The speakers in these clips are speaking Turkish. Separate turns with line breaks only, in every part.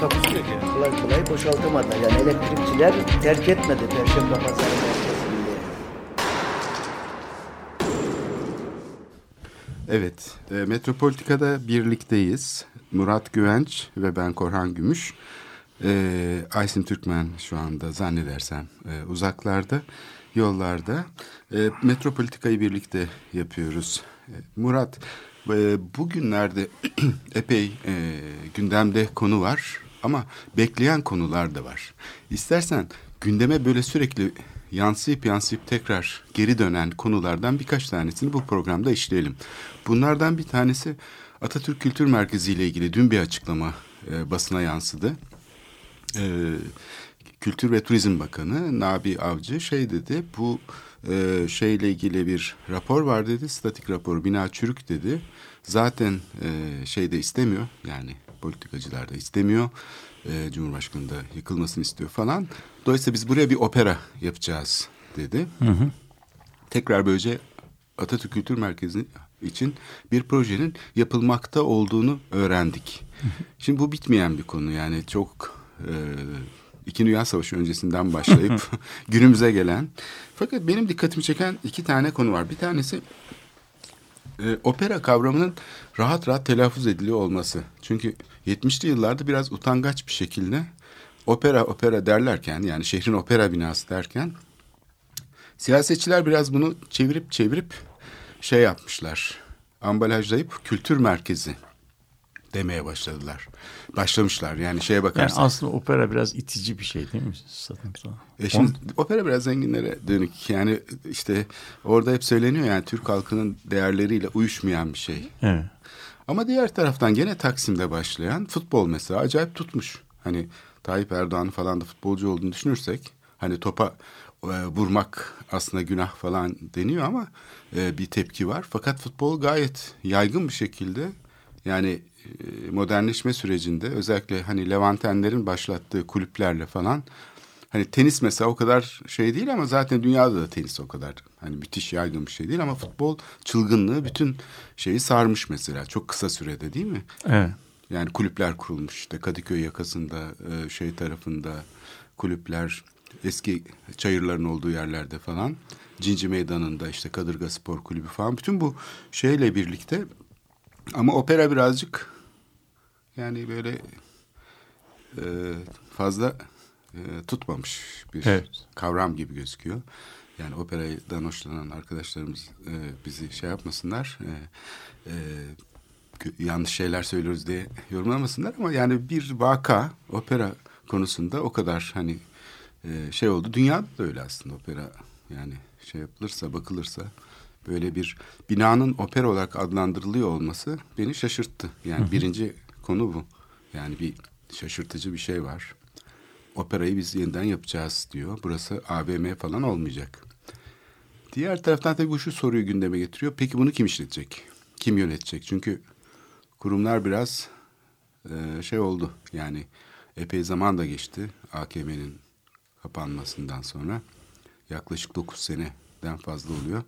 Takusuyor ki. Kolay kolay boşaltamadılar. Yani elektrikçiler terk etmedi Perşembe Pazarı merkezinde.
Evet, e, Metropolitika'da birlikteyiz. Murat Güvenç ve ben Korhan Gümüş. E, Aysin Türkmen şu anda zannedersem e, uzaklarda, yollarda. E, Metropolitika'yı birlikte yapıyoruz. E, Murat, e, bugünlerde epey e, gündemde konu var ama bekleyen konular da var. İstersen gündeme böyle sürekli yansıyıp yansıyıp tekrar geri dönen konulardan birkaç tanesini bu programda işleyelim. Bunlardan bir tanesi Atatürk Kültür Merkezi ile ilgili dün bir açıklama e, basına yansıdı. E, Kültür ve Turizm Bakanı Nabi Avcı şey dedi bu e, şeyle ilgili bir rapor var dedi statik rapor bina çürük dedi zaten e, şey de istemiyor yani politikacılar da istemiyor e, Cumhurbaşkanı da yıkılmasını istiyor falan dolayısıyla biz buraya bir opera yapacağız dedi. Tekrar böylece Atatürk Kültür Merkezi için bir projenin yapılmakta olduğunu öğrendik. Şimdi bu bitmeyen bir konu yani çok e, İki Dünya Savaşı öncesinden başlayıp günümüze gelen. Fakat benim dikkatimi çeken iki tane konu var. Bir tanesi e, opera kavramının rahat rahat telaffuz ediliyor olması. Çünkü 70'li yıllarda biraz utangaç bir şekilde opera opera derlerken yani şehrin opera binası derken siyasetçiler biraz bunu çevirip çevirip şey yapmışlar. Ambalajlayıp kültür merkezi demeye başladılar. Başlamışlar yani şeye
Yani
bakarsan.
aslında opera biraz itici bir şey değil mi? Satın.
E şimdi opera biraz zenginlere dönük. Yani işte orada hep söyleniyor yani Türk halkının değerleriyle uyuşmayan bir şey.
Evet.
Ama diğer taraftan gene Taksim'de başlayan futbol mesela acayip tutmuş. Hani Tayyip Erdoğan falan da futbolcu olduğunu düşünürsek hani topa e, vurmak aslında günah falan deniyor ama e, bir tepki var. Fakat futbol gayet yaygın bir şekilde yani modernleşme sürecinde özellikle hani Levantenlerin başlattığı kulüplerle falan hani tenis mesela o kadar şey değil ama zaten dünyada da tenis o kadar hani müthiş yaygın bir şey değil ama futbol çılgınlığı bütün şeyi sarmış mesela çok kısa sürede değil mi?
Evet.
Yani kulüpler kurulmuş işte Kadıköy yakasında e, şey tarafında kulüpler eski çayırların olduğu yerlerde falan. Cinci Meydanı'nda işte Kadırga Spor Kulübü falan. Bütün bu şeyle birlikte ama opera birazcık yani böyle e, fazla e, tutmamış bir
Evet.
kavram gibi gözüküyor. Yani operadan hoşlanan arkadaşlarımız e, bizi şey yapmasınlar. E, e, yanlış şeyler söylüyoruz diye yorumlamasınlar ama yani bir vaka opera konusunda o kadar hani e, şey oldu. Dünyada da öyle aslında opera yani şey yapılırsa bakılırsa böyle bir binanın opera olarak adlandırılıyor olması beni şaşırttı. Yani birinci konu bu. Yani bir şaşırtıcı bir şey var. Operayı biz yeniden yapacağız diyor. Burası AVM falan olmayacak. Diğer taraftan tabii bu şu soruyu gündeme getiriyor. Peki bunu kim işletecek? Kim yönetecek? Çünkü kurumlar biraz e, şey oldu. Yani epey zaman da geçti AKM'nin kapanmasından sonra. Yaklaşık 9 seneden fazla oluyor.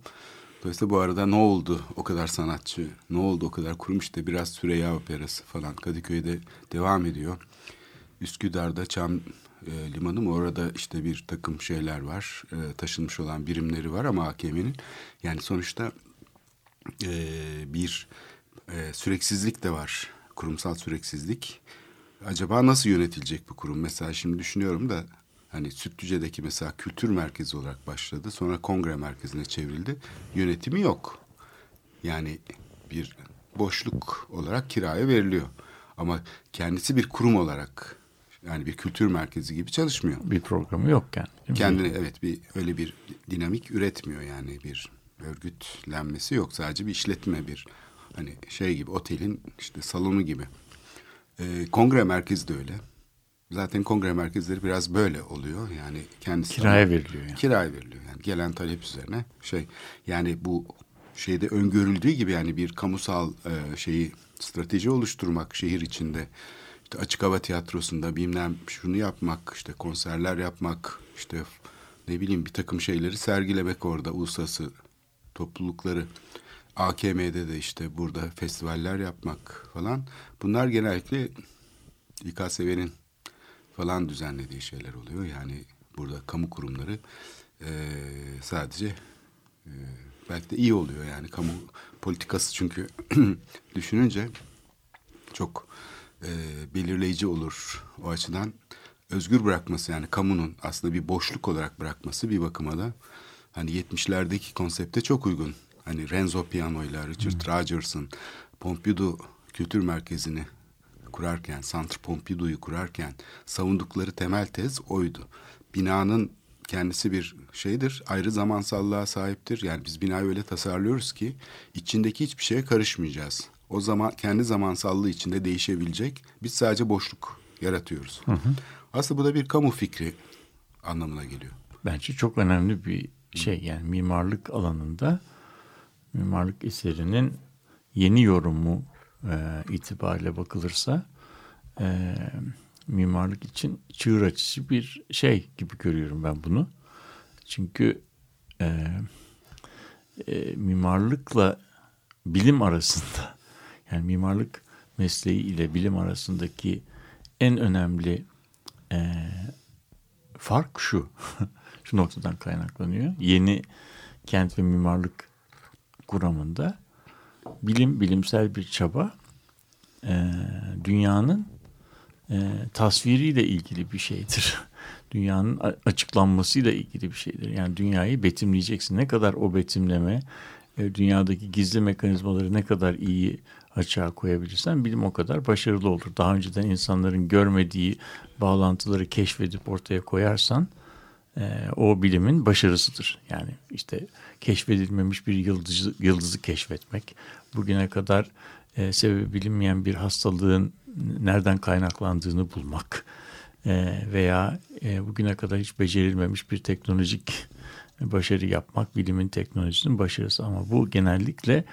Dolayısıyla bu arada ne oldu o kadar sanatçı, ne oldu o kadar kurum işte biraz Süreyya Operası falan Kadıköy'de devam ediyor. Üsküdar'da Çam e, Limanı mı orada işte bir takım şeyler var, e, taşınmış olan birimleri var ama AKM'nin yani sonuçta e, bir e, süreksizlik de var, kurumsal süreksizlik. Acaba nasıl yönetilecek bu kurum? Mesela şimdi düşünüyorum da hani Sütlüce'deki mesela kültür merkezi olarak başladı. Sonra kongre merkezine çevrildi. Yönetimi yok. Yani bir boşluk olarak kiraya veriliyor. Ama kendisi bir kurum olarak yani bir kültür merkezi gibi çalışmıyor.
Bir programı yok yani.
Kendine evet bir öyle bir dinamik üretmiyor yani bir örgütlenmesi yok. Sadece bir işletme bir hani şey gibi otelin işte salonu gibi. Ee, kongre merkezi de öyle. Zaten kongre merkezleri biraz böyle oluyor. Yani kendisi
Kiraya veriliyor yani.
kiraya veriliyor. Yani gelen talep üzerine şey yani bu şeyde öngörüldüğü gibi yani bir kamusal e, şeyi strateji oluşturmak şehir içinde işte açık hava tiyatrosunda bilmem şunu yapmak işte konserler yapmak işte ne bileyim bir takım şeyleri sergilemek orada uluslararası toplulukları AKM'de de işte burada festivaller yapmak falan bunlar genellikle İKSV'nin falan düzenlediği şeyler oluyor. Yani burada kamu kurumları e, sadece e, belki de iyi oluyor yani kamu politikası çünkü düşününce çok e, belirleyici olur o açıdan özgür bırakması yani kamunun aslında bir boşluk olarak bırakması bir bakıma da hani 70'lerdeki konsepte çok uygun. Hani Renzo Piano'yla Richard Rogers'ın Pompidou Kültür Merkezi'ni kurarken, Centre Pompidou'yu kurarken savundukları temel tez oydu. Binanın kendisi bir şeydir, ayrı zamansallığa sahiptir. Yani biz binayı öyle tasarlıyoruz ki içindeki hiçbir şeye karışmayacağız. O zaman kendi zamansallığı içinde değişebilecek. Biz sadece boşluk yaratıyoruz. Aslında bu da bir kamu fikri anlamına geliyor.
Bence çok önemli bir şey yani mimarlık alanında mimarlık eserinin yeni yorumu e, itibariyle bakılırsa e, mimarlık için çığır açıcı bir şey gibi görüyorum ben bunu. Çünkü e, e, mimarlıkla bilim arasında yani mimarlık mesleği ile bilim arasındaki en önemli e, fark şu. şu noktadan kaynaklanıyor. Yeni kent ve mimarlık kuramında bilim, bilimsel bir çaba e, dünyanın e, tasviriyle ilgili bir şeydir. Dünyanın açıklanmasıyla ilgili bir şeydir. Yani dünyayı betimleyeceksin. Ne kadar o betimleme, e, dünyadaki gizli mekanizmaları ne kadar iyi açığa koyabilirsen bilim o kadar başarılı olur. Daha önceden insanların görmediği bağlantıları keşfedip ortaya koyarsan e, o bilimin başarısıdır. Yani işte keşfedilmemiş bir yıldızı, yıldızı keşfetmek, bugüne kadar e, sebebi bilinmeyen bir hastalığın nereden kaynaklandığını bulmak e, veya e, bugüne kadar hiç becerilmemiş bir teknolojik başarı yapmak bilimin teknolojisinin başarısı ama bu genellikle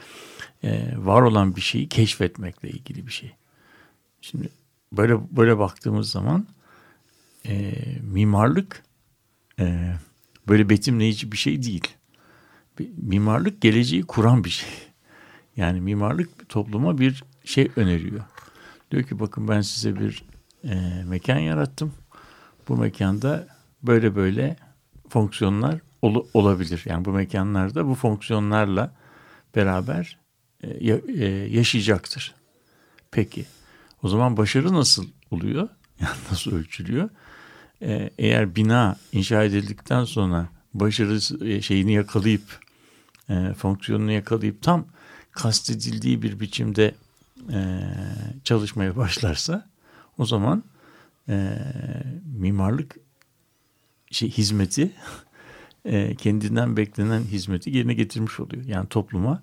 e, var olan bir şeyi keşfetmekle ilgili bir şey. Şimdi böyle böyle baktığımız zaman e, mimarlık e, böyle betimleyici bir şey değil. Mimarlık geleceği kuran bir şey. Yani mimarlık topluma bir şey öneriyor. Diyor ki bakın ben size bir e, mekan yarattım. Bu mekanda böyle böyle fonksiyonlar ol, olabilir. Yani bu mekanlarda bu fonksiyonlarla beraber e, e, yaşayacaktır. Peki o zaman başarı nasıl oluyor? Yani nasıl ölçülüyor? E, eğer bina inşa edildikten sonra başarı e, şeyini yakalayıp e, fonksiyonunu yakalayıp tam kastedildiği bir biçimde e, çalışmaya başlarsa o zaman e, mimarlık şey hizmeti e, kendinden beklenen hizmeti yerine getirmiş oluyor. Yani topluma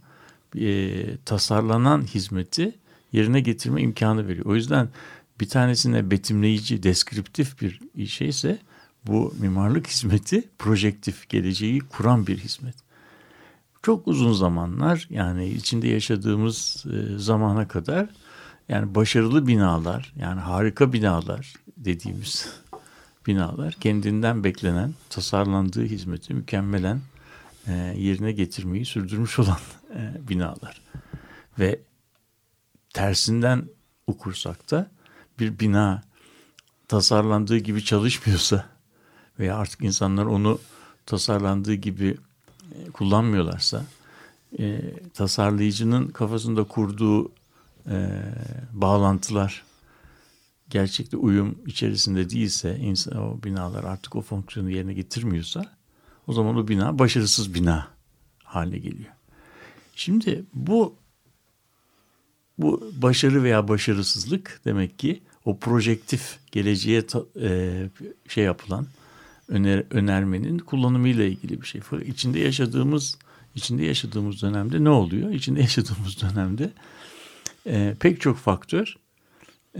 e, tasarlanan hizmeti yerine getirme imkanı veriyor. O yüzden bir tanesine betimleyici, deskriptif bir şeyse bu mimarlık hizmeti projektif, geleceği kuran bir hizmet. Çok uzun zamanlar yani içinde yaşadığımız e, zamana kadar yani başarılı binalar, yani harika binalar dediğimiz binalar kendinden beklenen, tasarlandığı hizmeti mükemmelen e, yerine getirmeyi sürdürmüş olan e, binalar. Ve tersinden okursak da bir bina tasarlandığı gibi çalışmıyorsa veya artık insanlar onu tasarlandığı gibi e, kullanmıyorlarsa e, tasarlayıcının kafasında kurduğu e, bağlantılar gerçekte uyum içerisinde değilse insan, o binalar artık o fonksiyonu yerine getirmiyorsa o zaman o bina başarısız bina haline geliyor. Şimdi bu bu başarı veya başarısızlık demek ki o projektif geleceğe e, şey yapılan öner, önermenin kullanımıyla ilgili bir şey. Fakat içinde yaşadığımız içinde yaşadığımız dönemde ne oluyor? İçinde yaşadığımız dönemde e, pek çok faktör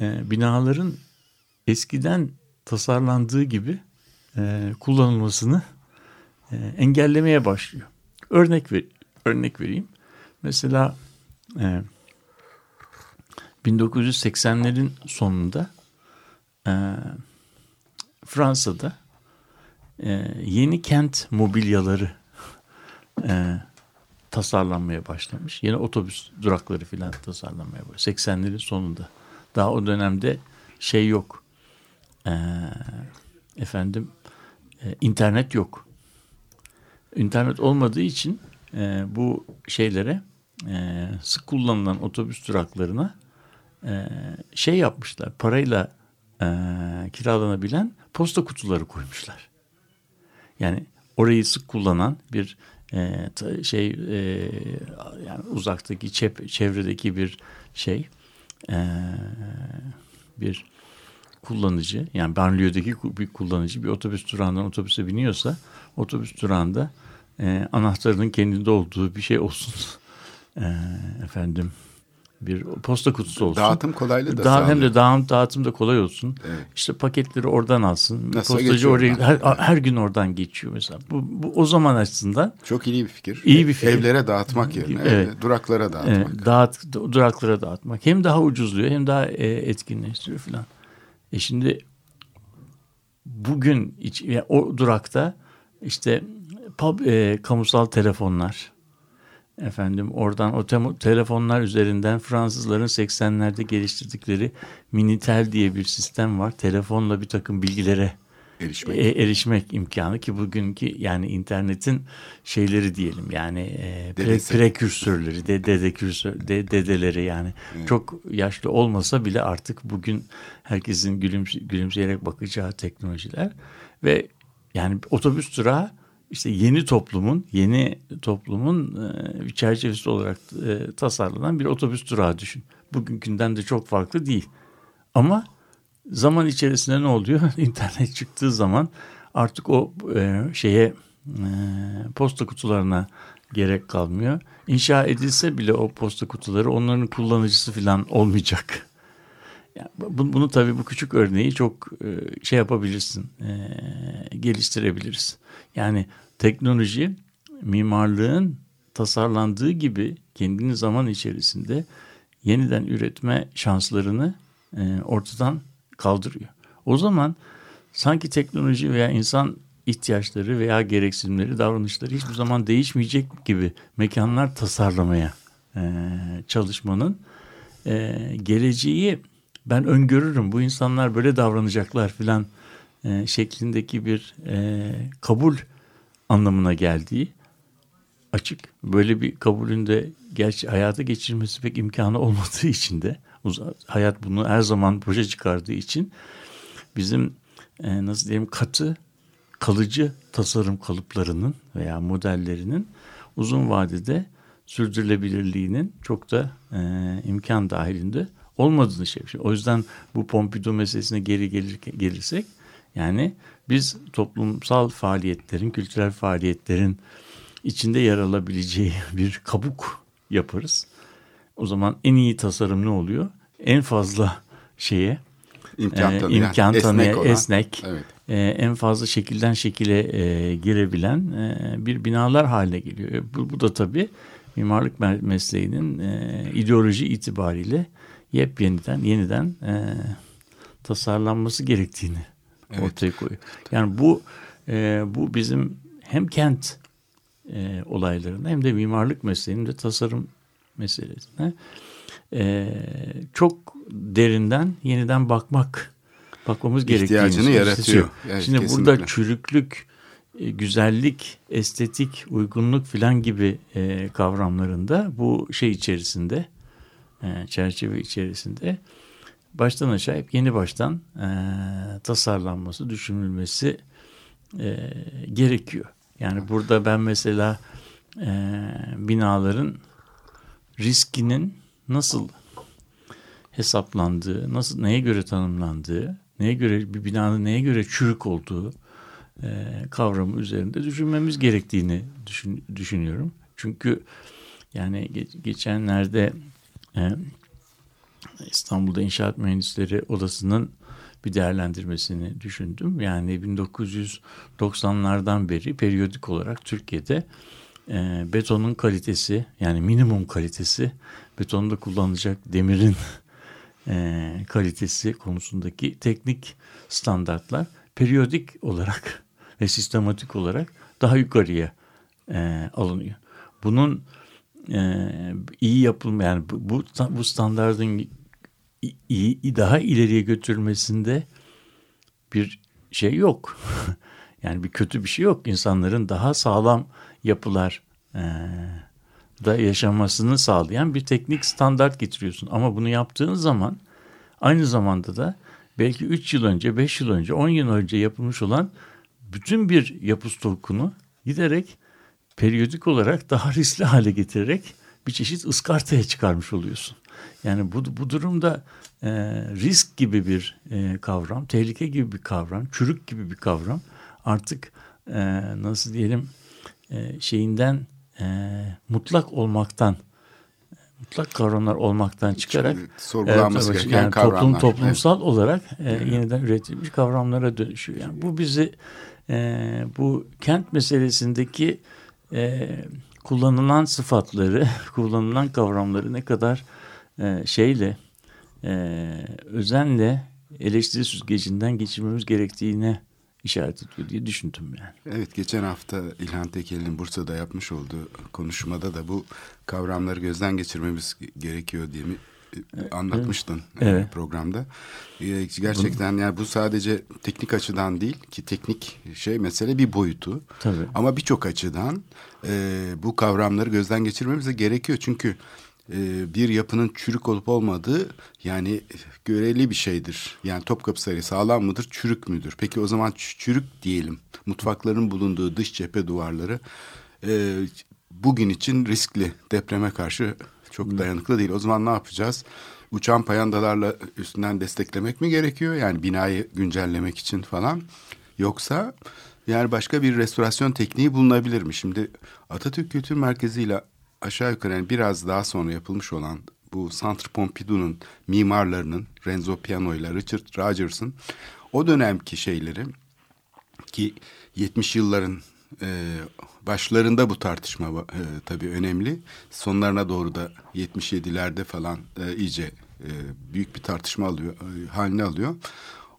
e, binaların eskiden tasarlandığı gibi e, kullanılmasını e, engellemeye başlıyor. Örnek ver, örnek vereyim. Mesela e, 1980'lerin sonunda e, Fransa'da e, yeni kent mobilyaları e, tasarlanmaya başlamış. Yeni otobüs durakları filan tasarlanmaya başlamış. 80'lerin sonunda. Daha o dönemde şey yok. E, efendim e, internet yok. İnternet olmadığı için e, bu şeylere e, sık kullanılan otobüs duraklarına e, şey yapmışlar. Parayla e, kiralanabilen posta kutuları koymuşlar. Yani orayı sık kullanan bir e, şey e, yani uzaktaki çep, çevredeki bir şey e, bir kullanıcı yani banliyödeki bir kullanıcı bir otobüs durağından otobüse biniyorsa otobüs durağında e, anahtarının kendinde olduğu bir şey olsun. E, efendim bir posta kutusu olsun.
Dağıtım kolaylığı da
Daha. Hem de dağıtım, dağıtım da kolay olsun.
Evet.
İşte paketleri oradan alsın.
Nasıl
Postacı oraya her, her gün oradan geçiyor mesela. Bu, bu o zaman açısından
Çok iyi bir fikir.
İyi bir fikir.
Evlere dağıtmak yerine
Evet.
evde duraklara dağıtmak.
e, dağıt, duraklara dağıtmak hem daha ucuzluyor hem daha e, etkinleştiriyor filan. E şimdi bugün iç, yani o durakta işte pub, e, kamusal telefonlar efendim oradan o temo- telefonlar üzerinden Fransızların 80'lerde geliştirdikleri Minitel diye bir sistem var. Telefonla bir takım bilgilere
Erişmek.
e, erişmek imkanı ki bugünkü yani internetin şeyleri diyelim yani e, pre, prekürsörleri, de, dedekürsör, de, dedeleri yani çok yaşlı olmasa bile artık bugün herkesin gülümse, gülümseyerek bakacağı teknolojiler ve yani otobüs durağı işte yeni toplumun yeni toplumun e, çerçevesi olarak e, tasarlanan bir otobüs durağı düşün. Bugünkünden de çok farklı değil. Ama zaman içerisinde ne oluyor? İnternet çıktığı zaman artık o e, şeye e, posta kutularına gerek kalmıyor. İnşa edilse bile o posta kutuları onların kullanıcısı falan olmayacak. Yani bu- bunu tabii bu küçük örneği çok şey yapabilirsin, geliştirebiliriz. Yani teknoloji mimarlığın tasarlandığı gibi kendini zaman içerisinde yeniden üretme şanslarını e, ortadan kaldırıyor. O zaman sanki teknoloji veya insan ihtiyaçları veya gereksinimleri, davranışları hiçbir zaman değişmeyecek gibi mekanlar tasarlamaya e, çalışmanın e, geleceği ben öngörürüm. Bu insanlar böyle davranacaklar filan e, şeklindeki bir e, kabul anlamına geldiği açık. Böyle bir kabulün de gerçi hayata geçirmesi pek imkanı olmadığı için de hayat bunu her zaman boşa çıkardığı için bizim e, nasıl diyeyim katı kalıcı tasarım kalıplarının veya modellerinin uzun vadede sürdürülebilirliğinin çok da e, imkan dahilinde olmadığını şey. O yüzden bu Pompidou meselesine geri gelir, gelirsek yani biz toplumsal faaliyetlerin, kültürel faaliyetlerin içinde yer alabileceği bir kabuk yaparız. O zaman en iyi tasarım ne oluyor? En fazla şeye
İmkan
e,
tanıyan,
imkan tanıyan,
olan.
esnek,
Evet.
e, en fazla şekilden şekile e, girebilen e, bir binalar haline geliyor. E, Bu, bu da tabii mimarlık me- mesleğinin e, ideoloji itibariyle yepyeniden yeniden e, tasarlanması gerektiğini
Evet.
ortaya koyuyor. Yani bu e, bu bizim hem kent e, olaylarında hem de mimarlık mesleğinin de tasarım meselesine e, çok derinden yeniden bakmak bakmamız gerektiğini
İhtiyacını yaratıyor. Evet,
Şimdi
kesinlikle.
burada çürüklük, e, güzellik, estetik, uygunluk filan gibi e, kavramlarında bu şey içerisinde e, çerçeve içerisinde baştan aşağı hep yeni baştan e, tasarlanması, düşünülmesi e, gerekiyor. Yani burada ben mesela e, binaların riskinin nasıl hesaplandığı, nasıl neye göre tanımlandığı, neye göre bir binanın neye göre çürük olduğu e, kavramı üzerinde düşünmemiz gerektiğini düşün, düşünüyorum. Çünkü yani ge- geçenlerde e, İstanbul'da İnşaat Mühendisleri Odası'nın bir değerlendirmesini düşündüm. Yani 1990'lardan beri periyodik olarak Türkiye'de e, betonun kalitesi yani minimum kalitesi betonda kullanılacak demirin e, kalitesi konusundaki teknik standartlar periyodik olarak ve sistematik olarak daha yukarıya e, alınıyor. Bunun e, iyi yapılma yani bu, bu, standartın daha ileriye götürülmesinde bir şey yok. yani bir kötü bir şey yok. İnsanların daha sağlam yapılar e, da yaşamasını sağlayan bir teknik standart getiriyorsun. Ama bunu yaptığın zaman aynı zamanda da belki 3 yıl önce, 5 yıl önce, 10 yıl önce yapılmış olan bütün bir yapı stokunu giderek periyodik olarak daha riskli hale getirerek bir çeşit ıskartaya çıkarmış oluyorsun. Yani bu, bu durumda e, risk gibi bir e, kavram, tehlike gibi bir kavram, çürük gibi bir kavram artık e, nasıl diyelim e, şeyinden e, mutlak olmaktan mutlak kavramlar olmaktan çıkarak
sorgulanması
evet,
gereken
yani
kavramlar.
Toplum, toplumsal evet. olarak e, yeniden üretilmiş kavramlara dönüşüyor. Yani bu bizi e, bu kent meselesindeki e, kullanılan sıfatları, kullanılan kavramları ne kadar e, şeyle e, özenle eleştiri süzgecinden geçirmemiz gerektiğine işaret ediyor diye düşündüm yani.
Evet geçen hafta İlhan Tekel'in Bursa'da yapmış olduğu konuşmada da bu kavramları gözden geçirmemiz gerekiyor diye mi e, anlatmıştın e, evet. programda. E, gerçekten yani bu sadece teknik açıdan değil ki teknik şey mesele bir boyutu.
Tabii.
Ama birçok açıdan bu kavramları gözden geçirmemiz de gerekiyor. Çünkü bir yapının çürük olup olmadığı yani göreli bir şeydir. Yani Topkapı Sarayı sağlam mıdır, çürük müdür? Peki o zaman çürük diyelim. Mutfakların bulunduğu dış cephe duvarları bugün için riskli depreme karşı çok dayanıklı değil. O zaman ne yapacağız? Uçan payandalarla üstünden desteklemek mi gerekiyor? Yani binayı güncellemek için falan. Yoksa yani başka bir restorasyon tekniği bulunabilir mi? Şimdi Atatürk Kültür Merkezi ile aşağı yukarı yani biraz daha sonra yapılmış olan bu Centre Pompidou'nun mimarlarının Renzo Piano ile Richard Rogers'ın o dönemki şeyleri ki 70 yılların e, başlarında bu tartışma e, tabii önemli. Sonlarına doğru da 77'lerde falan e, iyice e, büyük bir tartışma alıyor, e, haline alıyor.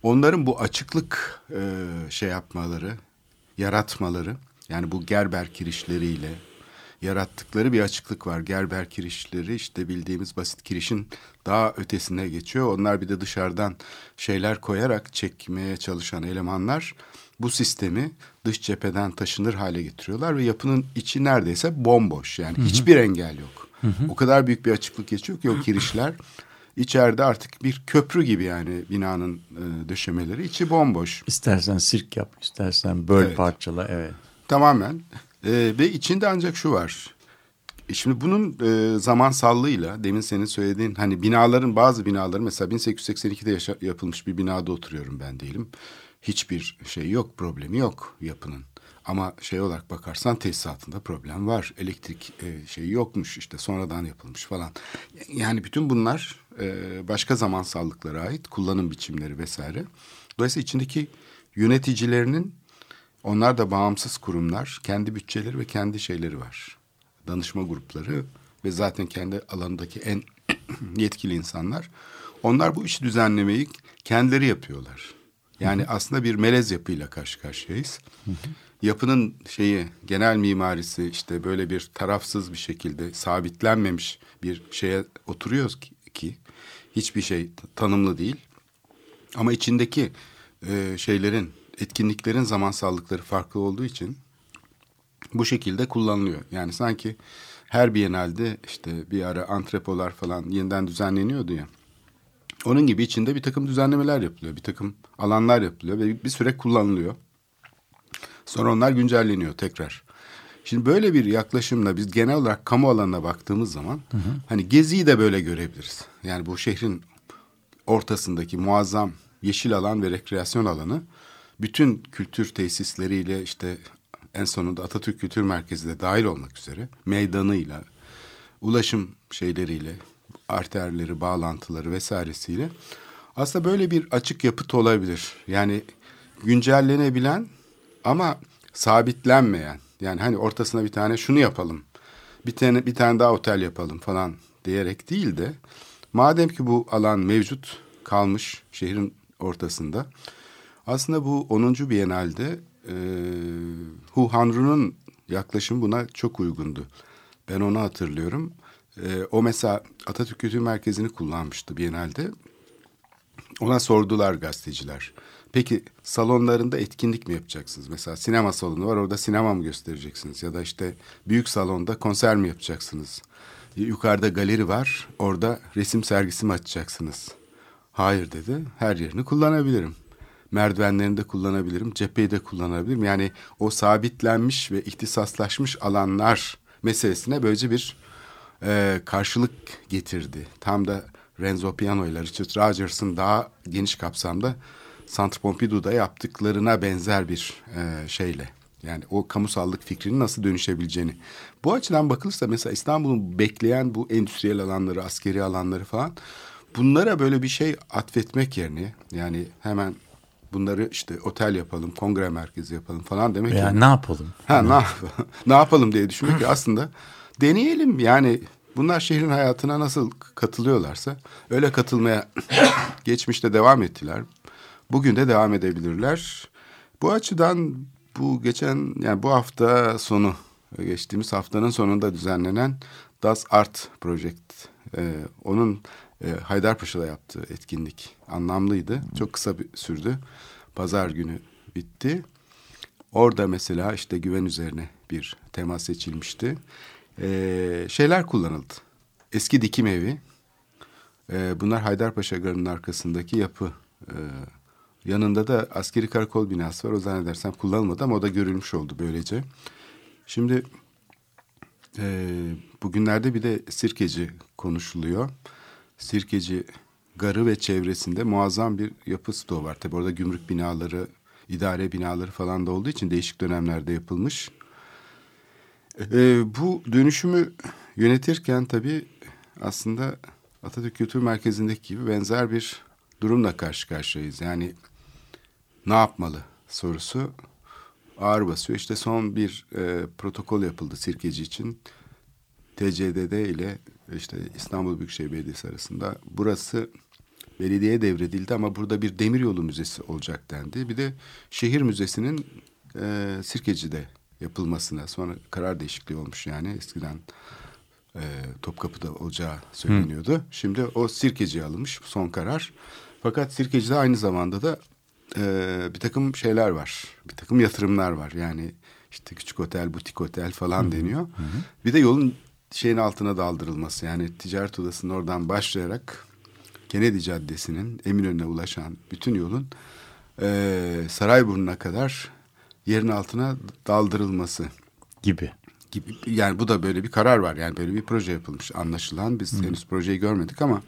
Onların bu açıklık e, şey yapmaları, yaratmaları yani bu Gerber kirişleriyle yarattıkları bir açıklık var. Gerber kirişleri işte bildiğimiz basit kirişin daha ötesine geçiyor. Onlar bir de dışarıdan şeyler koyarak çekmeye çalışan elemanlar bu sistemi dış cepheden taşınır hale getiriyorlar ve yapının içi neredeyse bomboş. Yani Hı-hı. hiçbir engel yok. Hı-hı. O kadar büyük bir açıklık geçiyor ki o kirişler içeride artık bir köprü gibi yani binanın e, döşemeleri içi bomboş.
İstersen sirk yap, istersen böl evet. parçala evet.
Tamamen e, ve içinde ancak şu var. E, şimdi bunun e, zamansallığıyla demin senin söylediğin hani binaların bazı binaların mesela 1882'de yaşa, yapılmış bir binada oturuyorum ben diyelim hiçbir şey yok, problemi yok yapının. Ama şey olarak bakarsan tesisatında problem var. Elektrik e, şeyi yokmuş işte sonradan yapılmış falan. Yani bütün bunlar e, başka zamansallıklara ait kullanım biçimleri vesaire. Dolayısıyla içindeki yöneticilerinin onlar da bağımsız kurumlar. Kendi bütçeleri ve kendi şeyleri var. Danışma grupları ve zaten kendi alanındaki en yetkili insanlar. Onlar bu işi düzenlemeyi kendileri yapıyorlar. Yani aslında bir melez yapıyla karşı karşıyayız. Yapının şeyi genel mimarisi işte böyle bir tarafsız bir şekilde sabitlenmemiş bir şeye oturuyoruz ki, ki hiçbir şey tanımlı değil. Ama içindeki e, şeylerin etkinliklerin zamansallıkları farklı olduğu için bu şekilde kullanılıyor. Yani sanki her Biennale'de işte bir ara antrepolar falan yeniden düzenleniyordu ya. Onun gibi içinde bir takım düzenlemeler yapılıyor. Bir takım alanlar yapılıyor ve bir süre kullanılıyor. Sonra onlar güncelleniyor tekrar. Şimdi böyle bir yaklaşımla biz genel olarak kamu alanına baktığımız zaman hı hı. hani geziyi de böyle görebiliriz. Yani bu şehrin ortasındaki muazzam yeşil alan ve rekreasyon alanı bütün kültür tesisleriyle işte en sonunda Atatürk Kültür Merkezi de dahil olmak üzere meydanıyla, ulaşım şeyleriyle, arterleri, bağlantıları vesairesiyle Aslında böyle bir açık yapıt olabilir. Yani güncellenebilen ama sabitlenmeyen. Yani hani ortasına bir tane şunu yapalım. Bir tane bir tane daha otel yapalım falan diyerek değil de madem ki bu alan mevcut kalmış şehrin ortasında aslında bu 10. Bienal'de e, Hu Hanru'nun yaklaşımı buna çok uygundu. Ben onu hatırlıyorum. E, o mesela Atatürk Kültür Merkezi'ni kullanmıştı Bienal'de. Ona sordular gazeteciler. Peki salonlarında etkinlik mi yapacaksınız? Mesela sinema salonu var orada sinema mı göstereceksiniz? Ya da işte büyük salonda konser mi yapacaksınız? Yukarıda galeri var orada resim sergisi mi açacaksınız? Hayır dedi her yerini kullanabilirim. Merdivenlerini de kullanabilirim, cepheyi de kullanabilirim. Yani o sabitlenmiş ve ihtisaslaşmış alanlar meselesine böylece bir e, karşılık getirdi. Tam da Renzo Piano ile Richard Rogers'ın daha geniş kapsamda Centre Pompidou'da yaptıklarına benzer bir e, şeyle. Yani o kamusallık fikrinin nasıl dönüşebileceğini. Bu açıdan bakılırsa mesela İstanbul'un bekleyen bu endüstriyel alanları, askeri alanları falan bunlara böyle bir şey atfetmek yerine yani hemen bunları işte otel yapalım, kongre merkezi yapalım falan demek. Yani.
ne yapalım?
Ha ne, ne yapalım diye düşünmek ki aslında deneyelim yani bunlar şehrin hayatına nasıl katılıyorlarsa öyle katılmaya geçmişte devam ettiler. Bugün de devam edebilirler. Bu açıdan bu geçen yani bu hafta sonu geçtiğimiz haftanın sonunda düzenlenen Das Art Project e, onun e, Haydarpaşa'da yaptığı etkinlik anlamlıydı. Çok kısa bir sürdü. Pazar günü bitti. Orada mesela işte güven üzerine bir tema seçilmişti. E, şeyler kullanıldı. Eski dikim evi. E, bunlar Haydarpaşa Garı'nın arkasındaki yapı. E, yanında da askeri karakol binası var. O zannedersem kullanılmadı ama o da görülmüş oldu böylece. Şimdi e, bugünlerde bir de Sirkeci konuşuluyor. Sirkeci Garı ve çevresinde muazzam bir yapı stoğu var. Tabi orada gümrük binaları, idare binaları falan da olduğu için değişik dönemlerde yapılmış. E, bu dönüşümü yönetirken tabii aslında Atatürk Kültür Merkezi'ndeki gibi benzer bir durumla karşı karşıyayız. Yani ne yapmalı sorusu ağır basıyor. İşte son bir e, protokol yapıldı Sirkeci için. TCDD ile işte İstanbul Büyükşehir Belediyesi arasında. Burası belediyeye devredildi ama burada bir demiryolu müzesi olacak dendi. Bir de şehir müzesinin e, Sirkeci'de yapılmasına sonra karar değişikliği olmuş yani eskiden e, Topkapı'da olacağı söyleniyordu. Hı. Şimdi o Sirkeci'ye alınmış son karar. Fakat Sirkeci'de aynı zamanda da e, bir takım şeyler var. Bir takım yatırımlar var. Yani işte küçük otel, butik otel falan Hı. deniyor. Hı. Bir de yolun şeyin altına daldırılması. Yani ticaret odasının oradan başlayarak Kennedy Caddesi'nin Eminönü'ne ulaşan bütün yolun e, Sarayburnu'na kadar yerin altına daldırılması
gibi.
gibi. Yani bu da böyle bir karar var. Yani böyle bir proje yapılmış anlaşılan. Biz Hı. henüz projeyi görmedik ama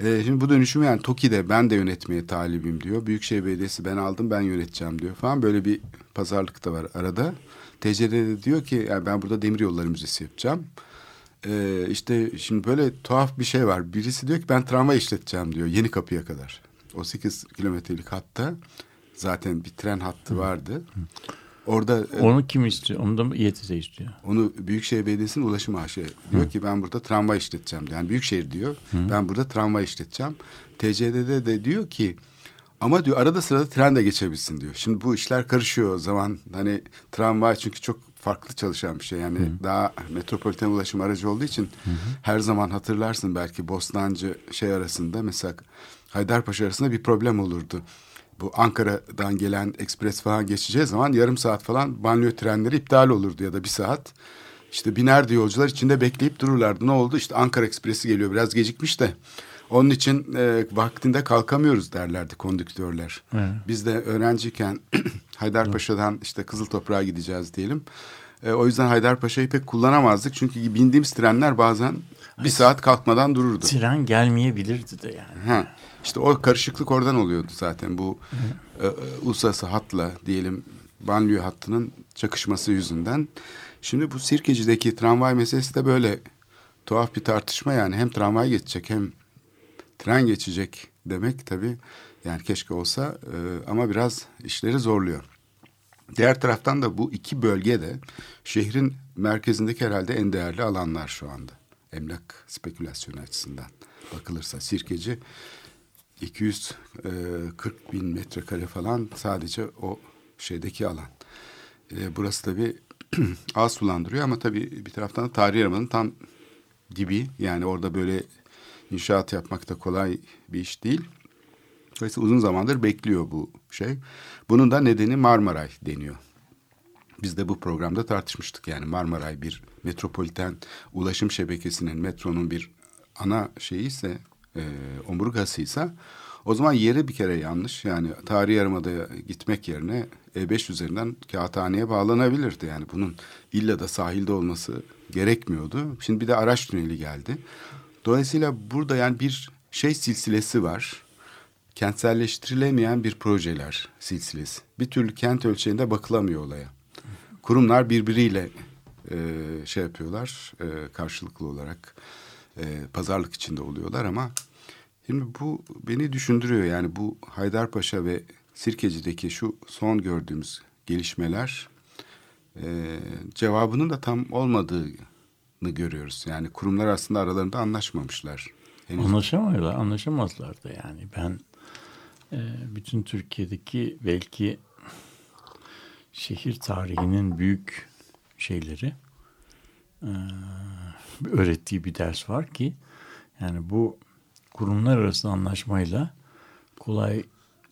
e, şimdi bu dönüşümü yani TOKİ'de ben de yönetmeye talibim diyor. Büyükşehir Belediyesi ben aldım ben yöneteceğim diyor falan. Böyle bir pazarlık da var arada. TCR'de diyor ki yani ben burada demir yolları müzesi yapacağım. Ee, işte şimdi böyle tuhaf bir şey var. Birisi diyor ki ben tramvay işleteceğim diyor yeni kapıya kadar. O 8 kilometrelik hatta zaten bir tren hattı vardı. Orada
e, onu kim istiyor? Onu da mı İETT istiyor?
Onu Büyükşehir Belediyesi'nin ulaşım AŞ diyor Hı. ki ben burada tramvay işleteceğim. Yani Büyükşehir diyor. Hı. Ben burada tramvay işleteceğim. TCD'de de diyor ki ama diyor arada sırada tren de geçebilsin diyor. Şimdi bu işler karışıyor o zaman. Hani tramvay çünkü çok farklı çalışan bir şey. Yani Hı. daha metropoliten ulaşım aracı olduğu için Hı. her zaman hatırlarsın belki Bostancı şey arasında mesela Haydarpaşa arasında bir problem olurdu. Bu Ankara'dan gelen ekspres falan geçeceği zaman yarım saat falan banliyö trenleri iptal olurdu ya da bir saat. İşte binerdi yolcular içinde bekleyip dururlardı. Ne oldu? İşte Ankara Ekspresi geliyor biraz gecikmiş de. Onun için e, vaktinde kalkamıyoruz derlerdi kondüktörler. Evet. Biz de öğrenciyken Haydarpaşa'dan işte Kızıl Toprağa gideceğiz diyelim. E, o yüzden Haydarpaşa'yı pek kullanamazdık. Çünkü bindiğimiz trenler bazen bir saat kalkmadan dururdu.
Tren gelmeyebilirdi de yani.
Ha, işte o karışıklık oradan oluyordu zaten. Bu e, e, uluslararası hatla diyelim banliyö hattının çakışması yüzünden. Şimdi bu Sirkeci'deki tramvay meselesi de böyle tuhaf bir tartışma yani. Hem tramvay geçecek hem tren geçecek demek tabii yani keşke olsa e, ama biraz işleri zorluyor. Diğer taraftan da bu iki bölge de şehrin merkezindeki herhalde en değerli alanlar şu anda. Emlak spekülasyonu açısından bakılırsa Sirkeci 240 bin metrekare falan sadece o şeydeki alan. E, burası tabii az sulandırıyor ama tabii bir taraftan da tarihi yarımanın tam dibi. Yani orada böyle inşaat yapmak da kolay bir iş değil. Dolayısıyla uzun zamandır bekliyor bu şey. Bunun da nedeni Marmaray deniyor. Biz de bu programda tartışmıştık yani Marmaray bir metropoliten ulaşım şebekesinin metronun bir ana şeyi ise e, omurgasıysa o zaman yeri bir kere yanlış. Yani tarihi yarımada gitmek yerine E5 üzerinden kağıthaneye bağlanabilirdi. Yani bunun illa da sahilde olması gerekmiyordu. Şimdi bir de araç tüneli geldi. Dolayısıyla burada yani bir şey silsilesi var. Kentselleştirilemeyen bir projeler silsilesi. Bir türlü kent ölçeğinde bakılamıyor olaya. Kurumlar birbiriyle e, şey yapıyorlar e, karşılıklı olarak e, pazarlık içinde oluyorlar ama şimdi bu beni düşündürüyor yani bu Haydarpaşa ve Sirkeci'deki şu son gördüğümüz gelişmeler e, cevabının da tam olmadığını görüyoruz. Yani kurumlar aslında aralarında anlaşmamışlar.
Henüz. Anlaşamıyorlar, anlaşamazlar da yani. Ben e, bütün Türkiye'deki belki şehir tarihinin büyük şeyleri e, öğrettiği bir ders var ki yani bu kurumlar arası anlaşmayla kolay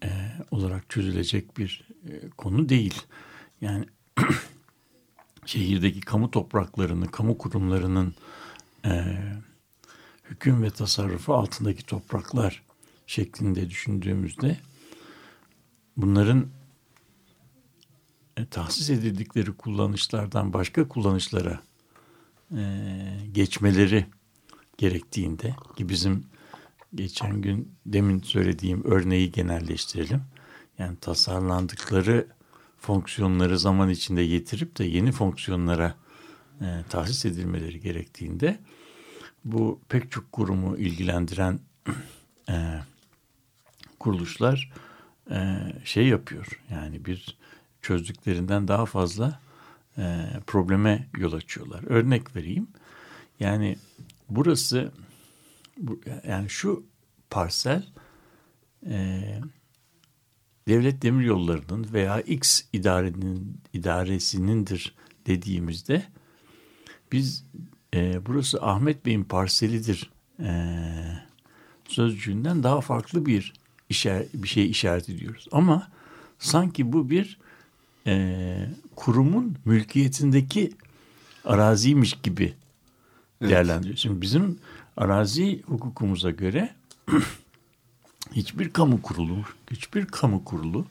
e, olarak çözülecek bir e, konu değil. Yani şehirdeki kamu topraklarını, kamu kurumlarının e, hüküm ve tasarrufu altındaki topraklar şeklinde düşündüğümüzde bunların e, tahsis edildikleri kullanışlardan başka kullanışlara e, geçmeleri gerektiğinde ki bizim geçen gün demin söylediğim örneği genelleştirelim. Yani tasarlandıkları fonksiyonları zaman içinde getirip de yeni fonksiyonlara e, tahsis edilmeleri gerektiğinde bu pek çok kurumu ilgilendiren e, kuruluşlar e, şey yapıyor. Yani bir çözdüklerinden daha fazla e, probleme yol açıyorlar. Örnek vereyim. Yani burası bu, yani şu parsel e, devlet demir yollarının veya X idarenin idaresinindir dediğimizde biz e, burası Ahmet Bey'in parselidir e, sözcüğünden daha farklı bir işer, bir şey işaret ediyoruz. Ama sanki bu bir e, kurumun mülkiyetindeki araziymiş gibi evet. değerlendiriyoruz. Şimdi bizim arazi hukukumuza göre hiçbir kamu kurulu, hiçbir kamu kurulu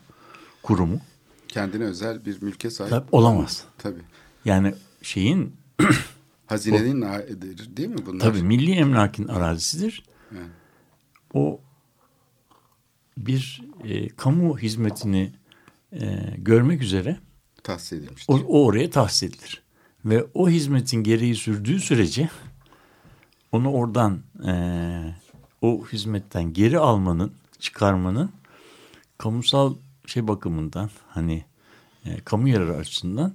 kurumu
kendine özel bir mülke sahip
tabii, olamaz.
Tabii.
Yani şeyin
hazinenin o, değil mi bunlar?
Tabii milli emlakin arazisidir. Evet. O bir e, kamu hizmetini e, görmek üzere
tahsis edilmiştir.
O, o oraya tahsis edilir. Ve o hizmetin gereği sürdüğü sürece onu oradan e, o hizmetten geri almanın, çıkarmanın kamusal şey bakımından hani e, kamu yararı açısından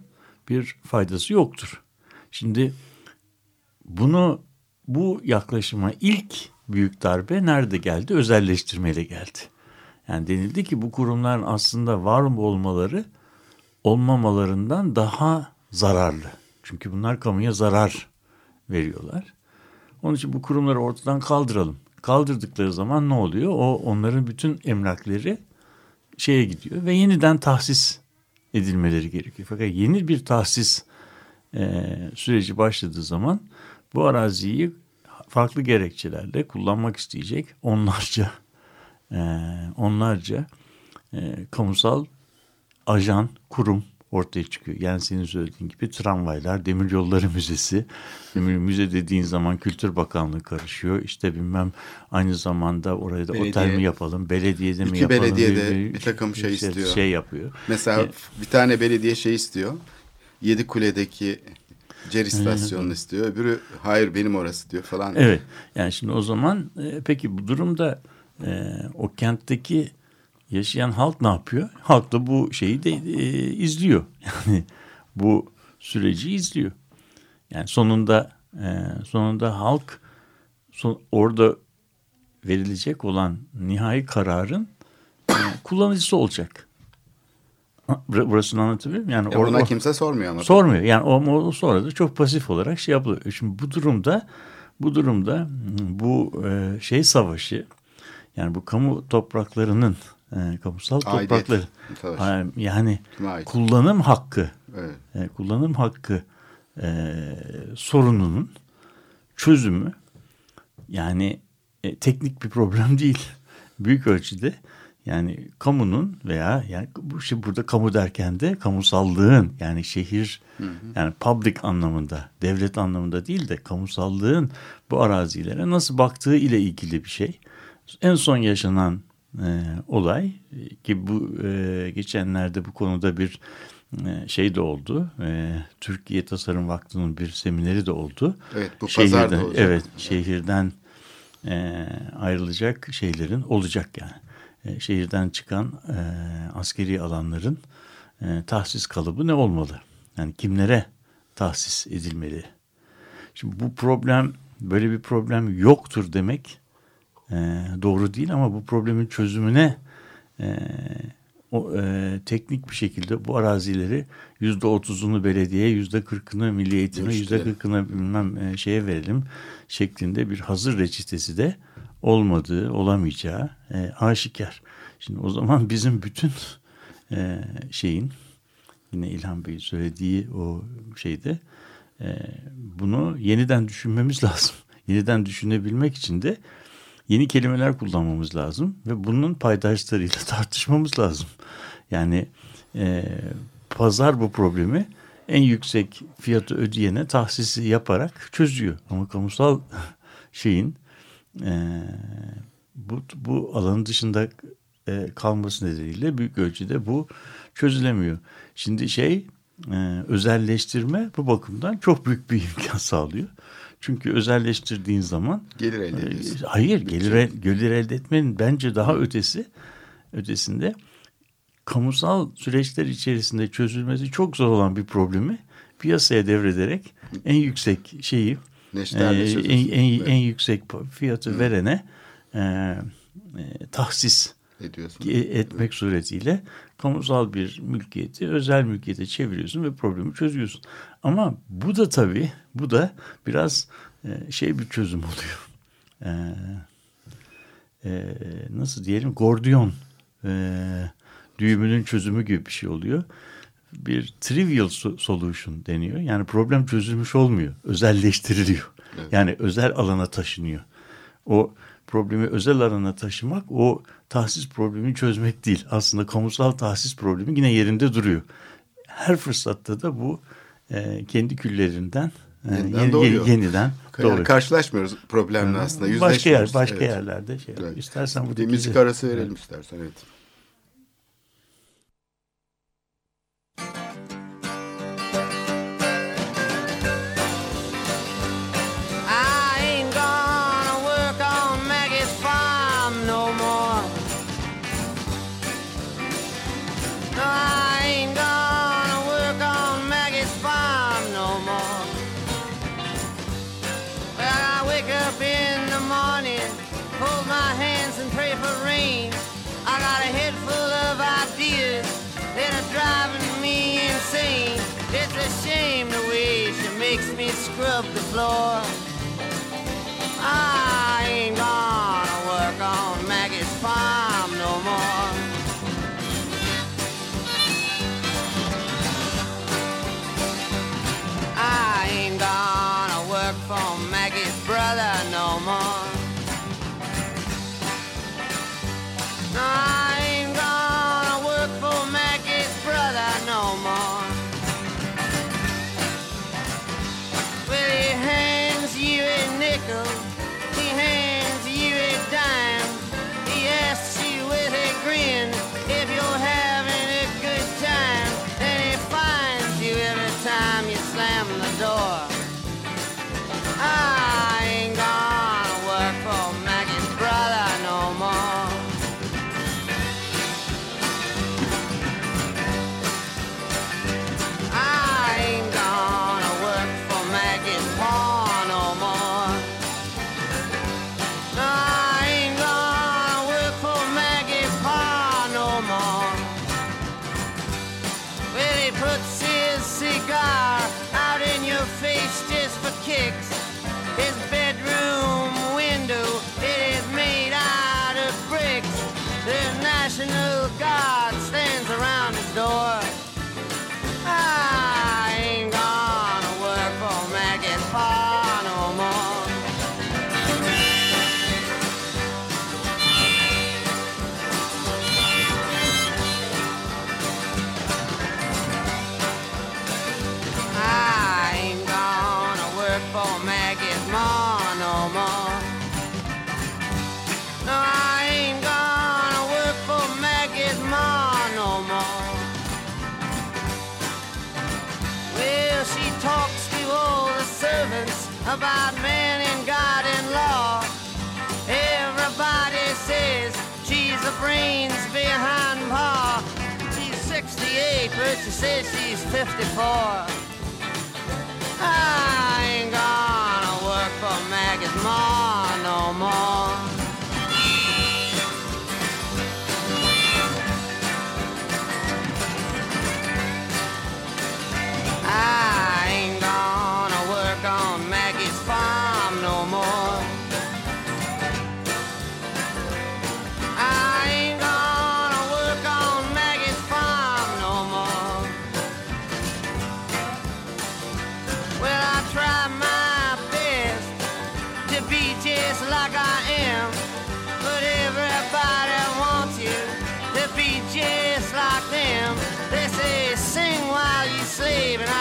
bir faydası yoktur. Şimdi bunu bu yaklaşıma ilk büyük darbe nerede geldi? Özelleştirmeyle geldi. Yani denildi ki bu kurumların aslında var mı olmaları olmamalarından daha zararlı. Çünkü bunlar kamuya zarar veriyorlar. Onun için bu kurumları ortadan kaldıralım. Kaldırdıkları zaman ne oluyor? O onların bütün emlakları şeye gidiyor ve yeniden tahsis edilmeleri gerekiyor. Fakat yeni bir tahsis e, süreci başladığı zaman bu araziyi farklı gerekçelerle kullanmak isteyecek onlarca e, onlarca e, kamusal ajan, kurum ortaya çıkıyor. Yani senin söylediğin gibi tramvaylar, demiryolları müzesi. Demir müze dediğin zaman Kültür Bakanlığı karışıyor. İşte bilmem aynı zamanda oraya da belediye, otel mi yapalım, belediyede mi yapalım?
İki belediye de bir takım şey
işte,
istiyor.
Şey yapıyor.
Mesela e, bir tane belediye şey istiyor. Yedi Kule'deki Cer istasyonunu istiyor. Öbürü hayır benim orası diyor falan.
Evet. Yani şimdi o zaman e, peki bu durumda e, o kentteki yaşayan halk ne yapıyor? Halk da bu şeyi de e, izliyor. Yani bu süreci izliyor. Yani sonunda e, sonunda halk son, orada verilecek olan nihai kararın e, kullanıcısı olacak. Bur- Burasını anlatabiliyor muyum? Yani
Ya
or-
buna
o-
kimse sormuyor ama.
sormuyor. Yani o, o sonra da çok pasif olarak şey yapılıyor. Şimdi bu durumda bu durumda bu e, şey savaşı yani bu kamu topraklarının e, kamusal
Aidiyet
toprakları. Ha, yani
ait?
kullanım hakkı
Evet.
e, kullanım hakkı e, sorununun çözümü yani e, teknik bir problem değil. Büyük ölçüde yani kamunun veya yani bu şey burada kamu derken de kamusallığın yani şehir yani public anlamında devlet anlamında değil de kamusallığın bu arazilere nasıl baktığı ile ilgili bir şey. En son yaşanan e, olay ki bu e, geçenlerde bu konuda bir e, şey de oldu. E, Türkiye Tasarım Vakfı'nın bir semineri de oldu.
Evet, bu pazar da olacak.
Evet şehirden e, ayrılacak şeylerin olacak yani. E, şehirden çıkan e, askeri alanların e, tahsis kalıbı ne olmalı? Yani kimlere tahsis edilmeli? Şimdi bu problem böyle bir problem yoktur demek e, doğru değil ama bu problemin çözümüne e, o, e, teknik bir şekilde bu arazileri yüzde otuzunu belediye, yüzde kırkını milli eğitime, yüzde kırkını bilmem e, şeye verelim şeklinde bir hazır reçetesi de olmadığı, olamayacağı e, aşikar. Şimdi o zaman bizim bütün e, şeyin yine İlhan Bey'in söylediği o şeyde e, bunu yeniden düşünmemiz lazım. Yeniden düşünebilmek için de yeni kelimeler kullanmamız lazım ve bunun paydaşlarıyla tartışmamız lazım. Yani e, pazar bu problemi en yüksek fiyatı ödeyene tahsisi yaparak çözüyor. Ama kamusal şeyin e, bu, bu alanın dışında e, kalması nedeniyle büyük ölçüde bu çözülemiyor. Şimdi şey e, özelleştirme bu bakımdan çok büyük bir imkan sağlıyor. Çünkü özelleştirdiğin zaman
Gelir elde ediyorsun.
e, Hayır, gelir, gelir elde etmenin bence daha ötesi ötesinde kamusal süreçler içerisinde çözülmesi çok zor olan bir problemi piyasaya devrederek en yüksek şeyi
Neşterle
e, en, en,
Evet.
en yüksek fiyatı verene e, e, tahsis
ediyorsun.
e- etmek suretiyle kamusal bir mülkiyeti özel mülkiyete çeviriyorsun ve problemi çözüyorsun. Ama bu da tabii bu da biraz e, şey bir çözüm oluyor. E, e, nasıl diyelim gordiyon e, düğümünün çözümü gibi bir şey oluyor. Bir trivial so- solution deniyor. Yani problem çözülmüş olmuyor. Özelleştiriliyor. Yani özel alana taşınıyor. O problemi özel alana taşımak o tahsis problemini çözmek değil. Aslında kamusal tahsis problemi yine yerinde duruyor. Her fırsatta da bu e, kendi küllerinden e,
Yeniden
yeni-
doğuyor.
yeniden
Yani karşılaşmıyoruz problemle aslında.
Başka yer, başka
Evet.
yerlerde şey.
Evet.
İstersen
Bir
bu
müzik arası verelim istersen evet.
Makes me scrub the floor. I ain't gonna work on Maggie's farm brains behind Pa. She's 68, but she says she's 54.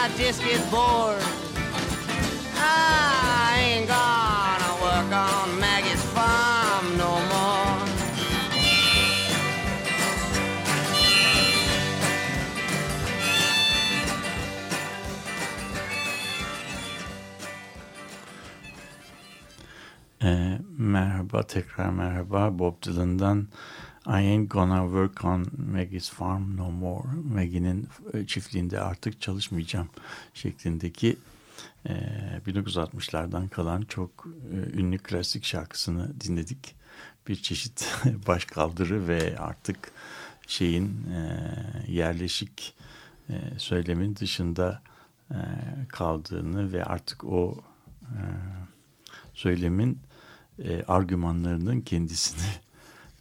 I just get bored. I ain't gonna work on Maggie's farm no more.
Ee, merhaba, tekrar merhaba. Bob Dylan'dan I Ain't Gonna Work On Maggie's Farm No More. Maggie'nin e, çiftliğinde artık çalışmayacağım şeklindeki e, 1960'lardan kalan çok e, ünlü klasik şarkısını dinledik. Bir çeşit başkaldırı ve artık şeyin e, yerleşik e, söylemin dışında e, kaldığını ve artık o e, söylemin e, argümanlarının kendisini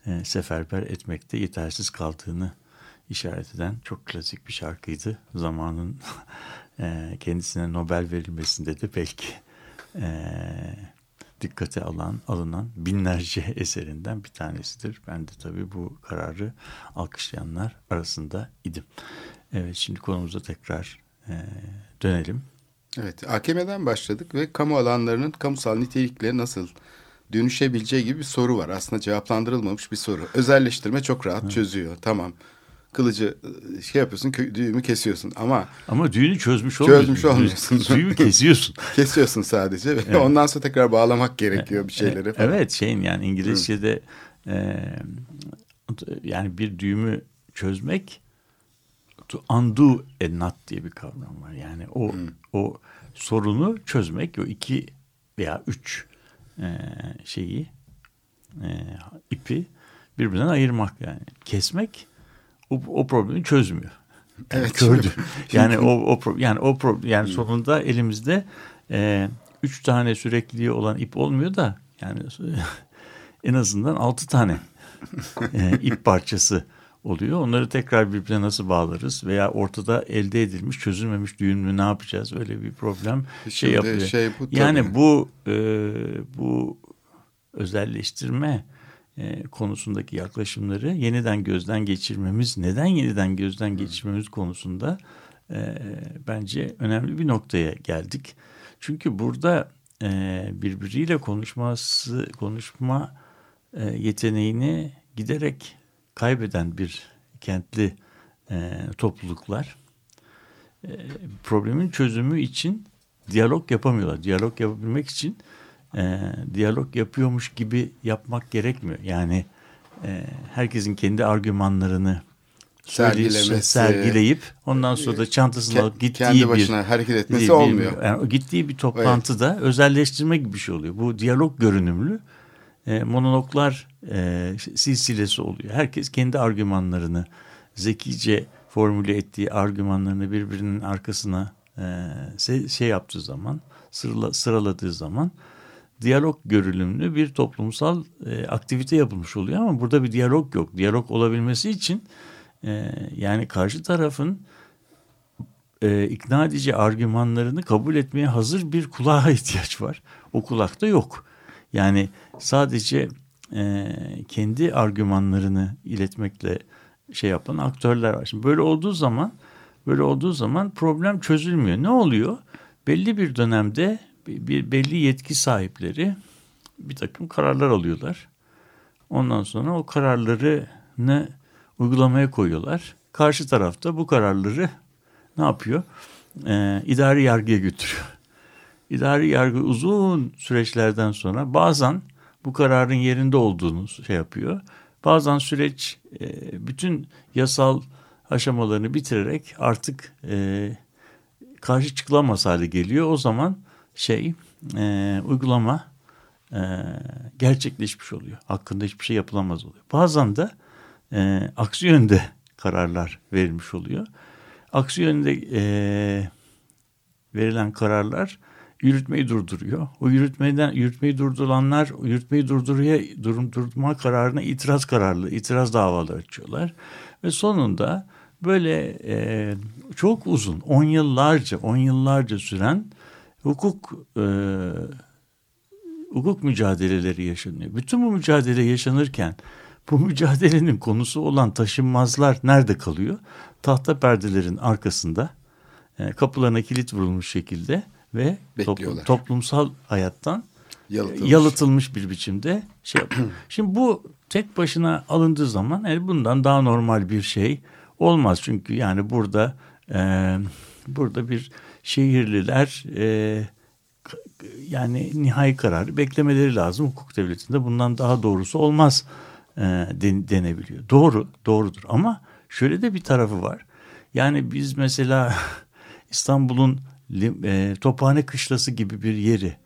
e, seferber etmekte yetersiz kaldığını işaret eden çok klasik bir şarkıydı. Zamanın e, kendisine Nobel verilmesinde de belki e, dikkate alan alınan binlerce eserinden bir tanesidir. Ben de tabii bu kararı alkışlayanlar arasında idim. Evet şimdi konumuza tekrar e, dönelim.
Evet, AKM'den başladık ve kamu alanlarının kamusal nitelikle nasıl dönüşebileceği gibi bir soru var. Aslında cevaplandırılmamış bir soru. Özelleştirme çok rahat çözüyor. Tamam. Kılıcı e, şey yapıyorsun, düğümü kesiyorsun ama
Ama düğünü çözmüş olmuyorsun.
Çözmüş olmuyorsun.
Düğümü kesiyorsun.
kesiyorsun sadece ve ondan sonra tekrar bağlamak gerekiyor bir şeyleri falan.
Evet şeyin yani İngilizce'de e, yani bir düğümü çözmek to undo a knot diye bir kavram var. Yani o o sorunu çözmek o iki veya üç e, şeyi e, ipi birbirinden ayırmak yani kesmek o, o problemi çözmüyor.
Evet,
Gördü. Yani o, o pro- yani o pro- yani sonunda elimizde e, üç tane sürekliliği olan ip olmuyor da yani en azından altı tane e, ip parçası oluyor. Onları tekrar birbirine nasıl bağlarız veya ortada elde edilmiş çözülmemiş düğün mü ne yapacağız öyle bir problem şey
Şimdi
yapıyor.
şey bu tabii.
yani bu e, bu özelleştirme e, konusundaki yaklaşımları yeniden gözden geçirmemiz, neden yeniden gözden geçirmemiz konusunda e, bence önemli bir noktaya geldik. Çünkü burada e, birbiriyle konuşması, konuşma e, yeteneğini giderek kaybeden bir kentli e, topluluklar e, problemin çözümü için diyalog yapamıyorlar. Diyalog yapabilmek için e, diyalog yapıyormuş gibi yapmak gerekmiyor. Yani e, herkesin kendi argümanlarını
Sergilemesi.
sergileyip ondan sonra da çantasını
Ke-
alıp gittiği
kendi
bir
başına hareket etmesi
bir- bir-
olmuyor.
Yani gittiği bir toplantıda özelleştirme gibi bir şey oluyor. Bu diyalog görünümlü e, monologlar e, silsilesi oluyor. Herkes kendi argümanlarını zekice formüle ettiği argümanlarını birbirinin arkasına e, şey yaptığı zaman sırala, sıraladığı zaman diyalog görünümlü bir toplumsal e, aktivite yapılmış oluyor ama burada bir diyalog yok. Diyalog olabilmesi için e, yani karşı tarafın e, ikna edici argümanlarını kabul etmeye hazır bir kulağa ihtiyaç var. O kulakta yok. Yani sadece e, kendi argümanlarını iletmekle şey yapan aktörler var. Şimdi böyle olduğu zaman böyle olduğu zaman problem çözülmüyor. Ne oluyor? Belli bir dönemde bir, belli yetki sahipleri bir takım kararlar alıyorlar. Ondan sonra o kararlarını uygulamaya koyuyorlar. Karşı tarafta bu kararları ne yapıyor? Ee, idari yargıya götürüyor. İdari yargı uzun süreçlerden sonra bazen bu kararın yerinde olduğunu şey yapıyor. Bazen süreç e, bütün yasal aşamalarını bitirerek artık e, karşı çıkılamaz hale geliyor. O zaman şey e, uygulama e, gerçekleşmiş oluyor. Hakkında hiçbir şey yapılamaz oluyor. Bazen de e, aksi yönde kararlar verilmiş oluyor. Aksi yönde verilen kararlar yürütmeyi durduruyor. O yürütmeden yürütmeyi durduranlar yürütmeyi durduruya durdurma kararına itiraz kararlı, itiraz davaları açıyorlar ve sonunda böyle e, çok uzun, on yıllarca, on yıllarca süren hukuk e, hukuk mücadeleleri yaşanıyor. Bütün bu mücadele yaşanırken bu mücadelenin konusu olan taşınmazlar nerede kalıyor? Tahta perdelerin arkasında e, kapılarına kilit vurulmuş şekilde ve toplum, toplumsal hayattan
Yalıtılmış.
yalıtılmış bir biçimde şey yapıyor. Şimdi bu tek başına alındığı zaman yani bundan daha normal bir şey olmaz. Çünkü yani burada e, burada bir şehirliler e, yani nihai kararı beklemeleri lazım. Hukuk devletinde bundan daha doğrusu olmaz e, den- denebiliyor. Doğru, doğrudur ama şöyle de bir tarafı var. Yani biz mesela İstanbul'un lim- e, Tophane Kışlası gibi bir yeri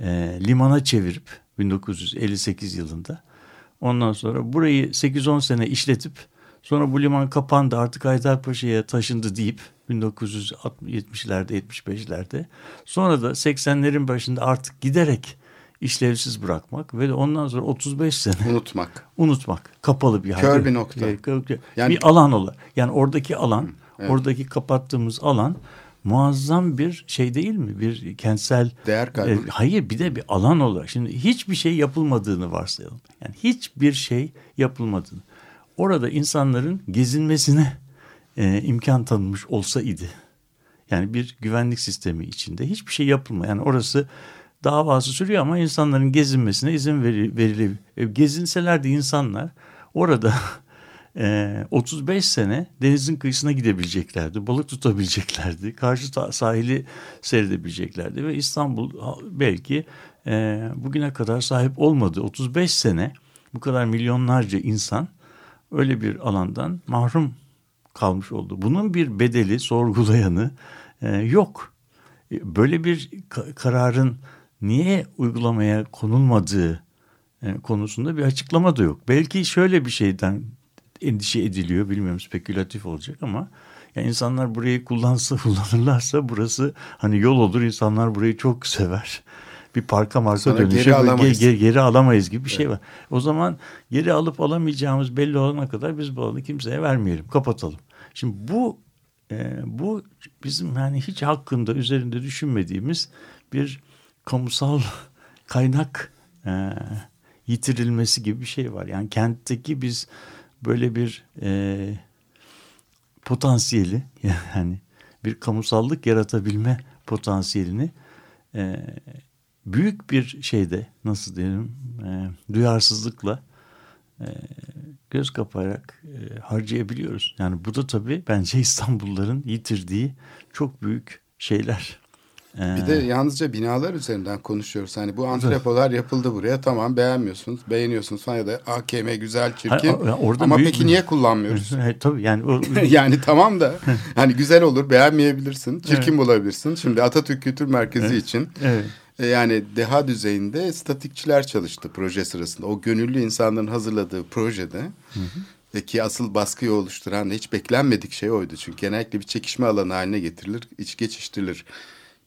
e, limana çevirip 1958 yılında ondan sonra burayı 8-10 sene işletip sonra bu liman kapandı artık Haydarpaşa'ya taşındı deyip 1970'lerde 75'lerde sonra da 80'lerin başında artık giderek işlevsiz bırakmak ve ondan sonra 35 sene
Unutmak.
unutmak. Kapalı bir
Kör
halde.
bir nokta.
E,
Yani-
bir alan olarak. Yani oradaki alan,
evet.
oradaki kapattığımız alan muazzam bir şey değil mi? Bir kentsel
Değer kaybı.
E, hayır bir de bir alan olarak. Şimdi hiçbir şey yapılmadığını varsayalım. Yani hiçbir şey yapılmadığını. Orada insanların gezinmesine e, imkan tanınmış olsa idi. Yani bir güvenlik sistemi içinde hiçbir şey yapılmıyor. Yani orası davası sürüyor ama insanların gezinmesine izin veri- veriliyor. E, Gezinselerdi insanlar orada e, 35 sene denizin kıyısına gidebileceklerdi. Balık tutabileceklerdi. Karşı sahili seyredebileceklerdi. Ve İstanbul belki e, bugüne kadar sahip olmadı. 35 sene bu kadar milyonlarca insan öyle bir alandan mahrum kalmış oldu. Bunun bir bedeli, sorgulayanı e, yok. E, Böyle bir ka- kararın niye uygulamaya konulmadığı e, konusunda bir açıklama da yok. Belki şöyle bir şeyden endişe ediliyor, bilmiyorum spekülatif olacak ama ya insanlar burayı kullansa kullanırlarsa burası hani yol olur insanlar burayı çok sever. Bir parka marka
geri
dönüşür, böyle
alamayız.
ge- ge- geri alamayız gibi bir şey var. O zaman geri alıp alamayacağımız belli olana kadar biz bu alanı kimseye vermeyelim, kapatalım. Şimdi bu e, bu bizim yani hiç hakkında üzerinde düşünmediğimiz bir kamusal kaynak e, yitirilmesi gibi bir şey var. Yani kentteki biz böyle bir e, potansiyeli yani bir kamusallık yaratabilme potansiyelini e, büyük bir şeyde nasıl diyelim e, duyarsızlıkla e, göz kapayarak e, harcayabiliyoruz. Yani bu da tabii bence İstanbulluların yitirdiği çok büyük şeyler. E,
Bir de yalnızca binalar üzerinden konuşuyoruz. Hani bu antrepolar yapıldı buraya. Tamam beğenmiyorsunuz, beğeniyorsunuz falan ya da AKM güzel, çirkin.
Orada
Ama
büyük
peki
bir-
niye kullanmıyoruz?
Evet, tabii yani o,
yani tamam da hani güzel olur, beğenmeyebilirsin, çirkin bulabilirsin. Şimdi Atatürk Kültür Merkezi için
evet.
e, yani deha düzeyinde statikçiler çalıştı proje sırasında. O gönüllü insanların hazırladığı projede e, ki asıl baskıyı oluşturan hiç beklenmedik şey oydu. Çünkü genellikle bir çekişme alanı haline getirilir, iç geçiştirilir.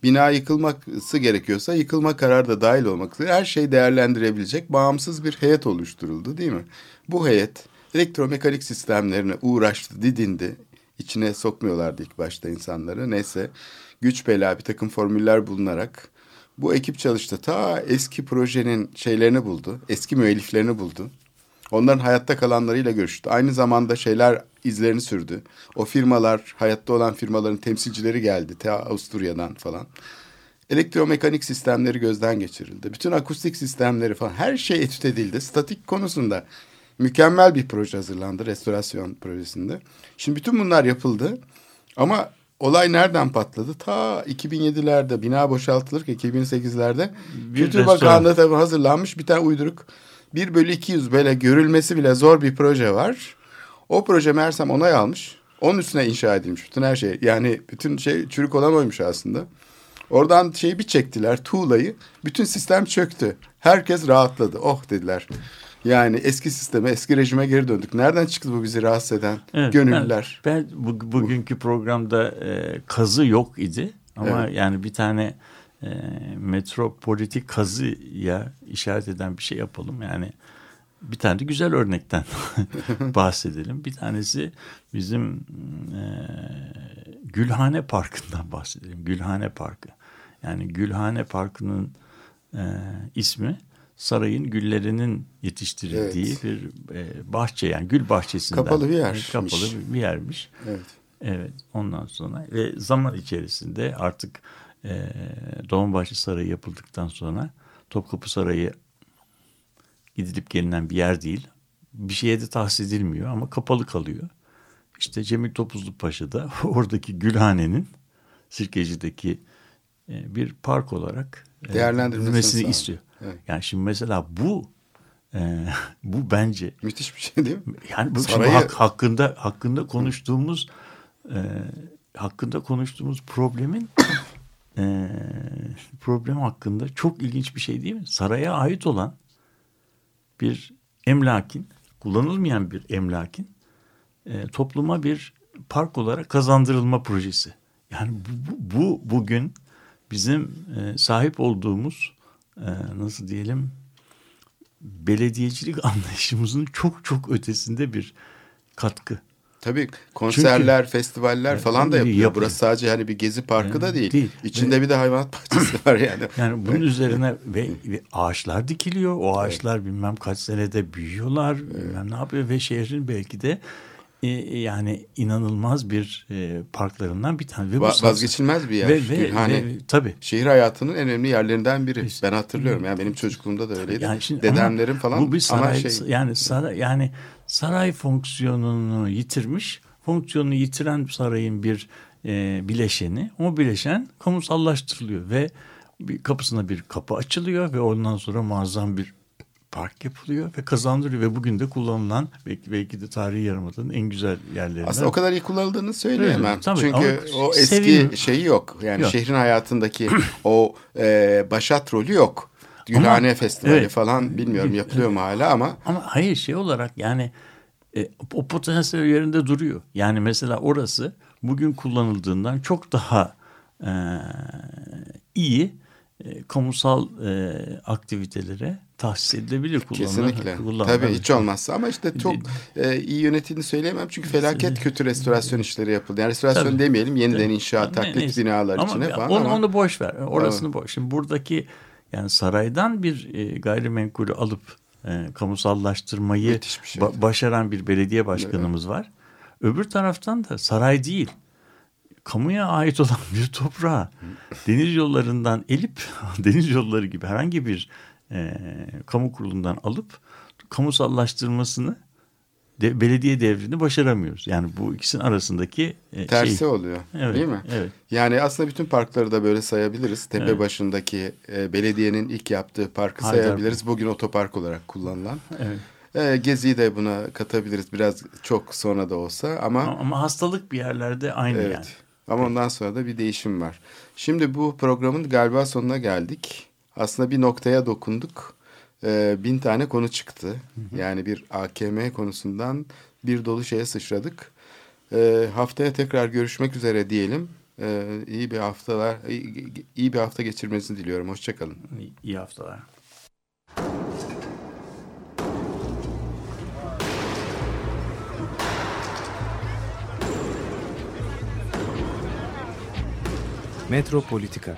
Bina yıkılması gerekiyorsa yıkılma kararı da dahil olmak üzere her şeyi değerlendirebilecek bağımsız bir heyet oluşturuldu değil mi? Bu heyet elektromekanik sistemlerine uğraştı, didindi. İçine sokmuyorlardı ilk başta insanları. Neyse güç bela bir takım formüller bulunarak bu ekip çalıştı. Ta eski projenin şeylerini buldu. Eski müelliflerini buldu. Onların hayatta kalanlarıyla görüştü. Aynı zamanda şeyler izlerini sürdü. O firmalar, hayatta olan firmaların temsilcileri geldi. Ta Avusturya'dan falan. Elektromekanik sistemleri gözden geçirildi. Bütün akustik sistemleri falan her şey etüt edildi. Statik konusunda mükemmel bir proje hazırlandı restorasyon projesinde. Şimdi bütün bunlar yapıldı. Ama olay nereden patladı? Ta 2007'lerde bina boşaltılırken 2008'lerde
Bir
Kültür. Bakanlığı tabii hazırlanmış bir tane uyduruk 1 bölü 200 böyle görülmesi bile zor bir proje var. O proje meğersem onay almış. Onun üstüne inşa edilmiş bütün her şey. Yani bütün şey çürük olan oymuş aslında. Oradan şeyi bir çektiler tuğlayı. Bütün sistem çöktü. Herkes rahatladı. Oh dediler. Yani eski sisteme, eski rejime geri döndük. Nereden çıktı bu bizi rahatsız eden
Evet,
gönüllüler?
Ben, ben bu, bugünkü programda e, kazı yok idi ama
Evet.
yani bir tane e, metropolitik kazıya işaret eden bir şey yapalım. Yani bir tane de güzel örnekten bahsedelim. Bir tanesi bizim e, Gülhane Parkı'ndan bahsedelim. Gülhane Parkı. Yani Gülhane Parkı'nın e, ismi sarayın güllerinin yetiştirildiği
Evet.
bir e, bahçe yani gül bahçesinden.
Kapalı bir yermiş.
Kapalı bir yermiş.
Evet.
Evet ondan sonra ve zaman içerisinde artık e, Dolmabahçe Sarayı yapıldıktan sonra Topkapı Sarayı gidilip gelinen bir yer değil. Bir şeye de tahsis edilmiyor ama kapalı kalıyor. İşte Cemil Topuzlu Paşa da oradaki Gülhane'nin Sirkeci'deki e, bir park olarak e,
sağlıyor.
istiyor.
Evet.
Yani şimdi mesela bu e, bu bence
Müthiş bir şey değil mi?
yani bu
Sarayı-
hak- hakkında hakkında konuştuğumuz e, hakkında konuştuğumuz problemin e, problem hakkında çok ilginç bir şey değil mi? Saraya ait olan bir emlakin, kullanılmayan bir emlakin e, topluma bir park olarak kazandırılma projesi. Yani bu, bu, bu bugün bizim e, sahip olduğumuz e, nasıl diyelim belediyecilik anlayışımızın çok çok ötesinde bir katkı.
Tabii konserler, festivaller
Evet,
falan da yapılıyor.
yapıyor.
Burası sadece hani bir gezi parkı da değil.
Değil.
İçinde bir de hayvanat bahçesi var yani.
Yani bunun üzerine ve, ve ağaçlar dikiliyor. O ağaçlar bilmem kaç senede büyüyorlar. Bilmem ne yapıyor ve şehrin belki de e, yani inanılmaz bir e, parklarından bir tane. Ve
Va- vazgeçilmez bir yer.
Ve, ve,
Gülhane.
ve- tabii.
Şehir hayatının en önemli yerlerinden biri.
İşte-
Ben hatırlıyorum. Yani benim çocukluğumda da öyleydi.
Yani şimdi
Dedemlerim
ama
falan
Bu bir saray,
ama şey
yani saray yani saray fonksiyonunu yitirmiş. Fonksiyonunu yitiren sarayın bir e, bileşeni. O bileşen kamusallaştırılıyor ve bir kapısına bir kapı açılıyor ve ondan sonra muazzam bir park yapılıyor ve kazandırıyor ve bugün de kullanılan belki, belki de tarihi yarımadanın en güzel yerlerinden.
aslında o kadar iyi kullanıldığını söyleyemem.
Evet, tabii.
Çünkü o eski
sevim-
şeyi yok. Yani
Yok.
şehrin hayatındaki o e, başat rolü yok. Gülhane
Ama-
Festivali
evet.
falan bilmiyorum yapılıyor mu hala ama
Ama hayır şey olarak yani e, o potansiyel yerinde duruyor. Yani mesela orası bugün kullanıldığından çok daha e, iyi e, kamusal e, aktivitelere tahsis edilebilir. kullanılır-
Kesinlikle.
kullanılabilir.
Tabii hiç olmazsa ama işte çok e, iyi yönetildiğini söyleyemem. Çünkü felaket kötü restorasyon işleri yapıldı. Yani restorasyon
Tabii.
demeyelim yeniden
Tabii.
inşaat,
Ne-
taklit binalar
Ama
içine falan
onu,
ama
onu boş ver. Orasını boş. Şimdi buradaki yani saraydan bir e, gayrimenkulü alıp e, kamusallaştırmayı
bir şey.
ba- başaran bir belediye başkanımız var. Öbür taraftan da saray değil. Kamuya ait olan bir toprağı deniz yollarından elip deniz yolları gibi herhangi bir e, kamu kurulundan alıp kamusallaştırmasını de, belediye devrini başaramıyoruz. Yani bu ikisinin arasındaki e,
tersi
şey.
oluyor.
Evet,
Değil mi?
evet.
Yani aslında bütün parkları da böyle sayabiliriz. Tepe
Evet.
başındaki e, belediyenin ilk yaptığı parkı
Haydar-
sayabiliriz. Bugün otopark olarak kullanılan.
Evet.
E, Gezi'yi de buna katabiliriz. Biraz çok sonra da olsa
ama Ama, hastalık bir yerlerde aynı
Evet.
yani.
Ama ondan sonra da bir değişim var. Şimdi bu programın galiba sonuna geldik. Aslında bir noktaya dokunduk. Ee, bin tane konu çıktı. Yani bir AKM konusundan bir dolu şeye sıçradık. Ee, haftaya tekrar görüşmek üzere diyelim. Ee, iyi bir haftalar, iyi, iyi bir hafta geçirmenizi diliyorum. Hoşçakalın.
İyi- İyi haftalar.
Metropolitika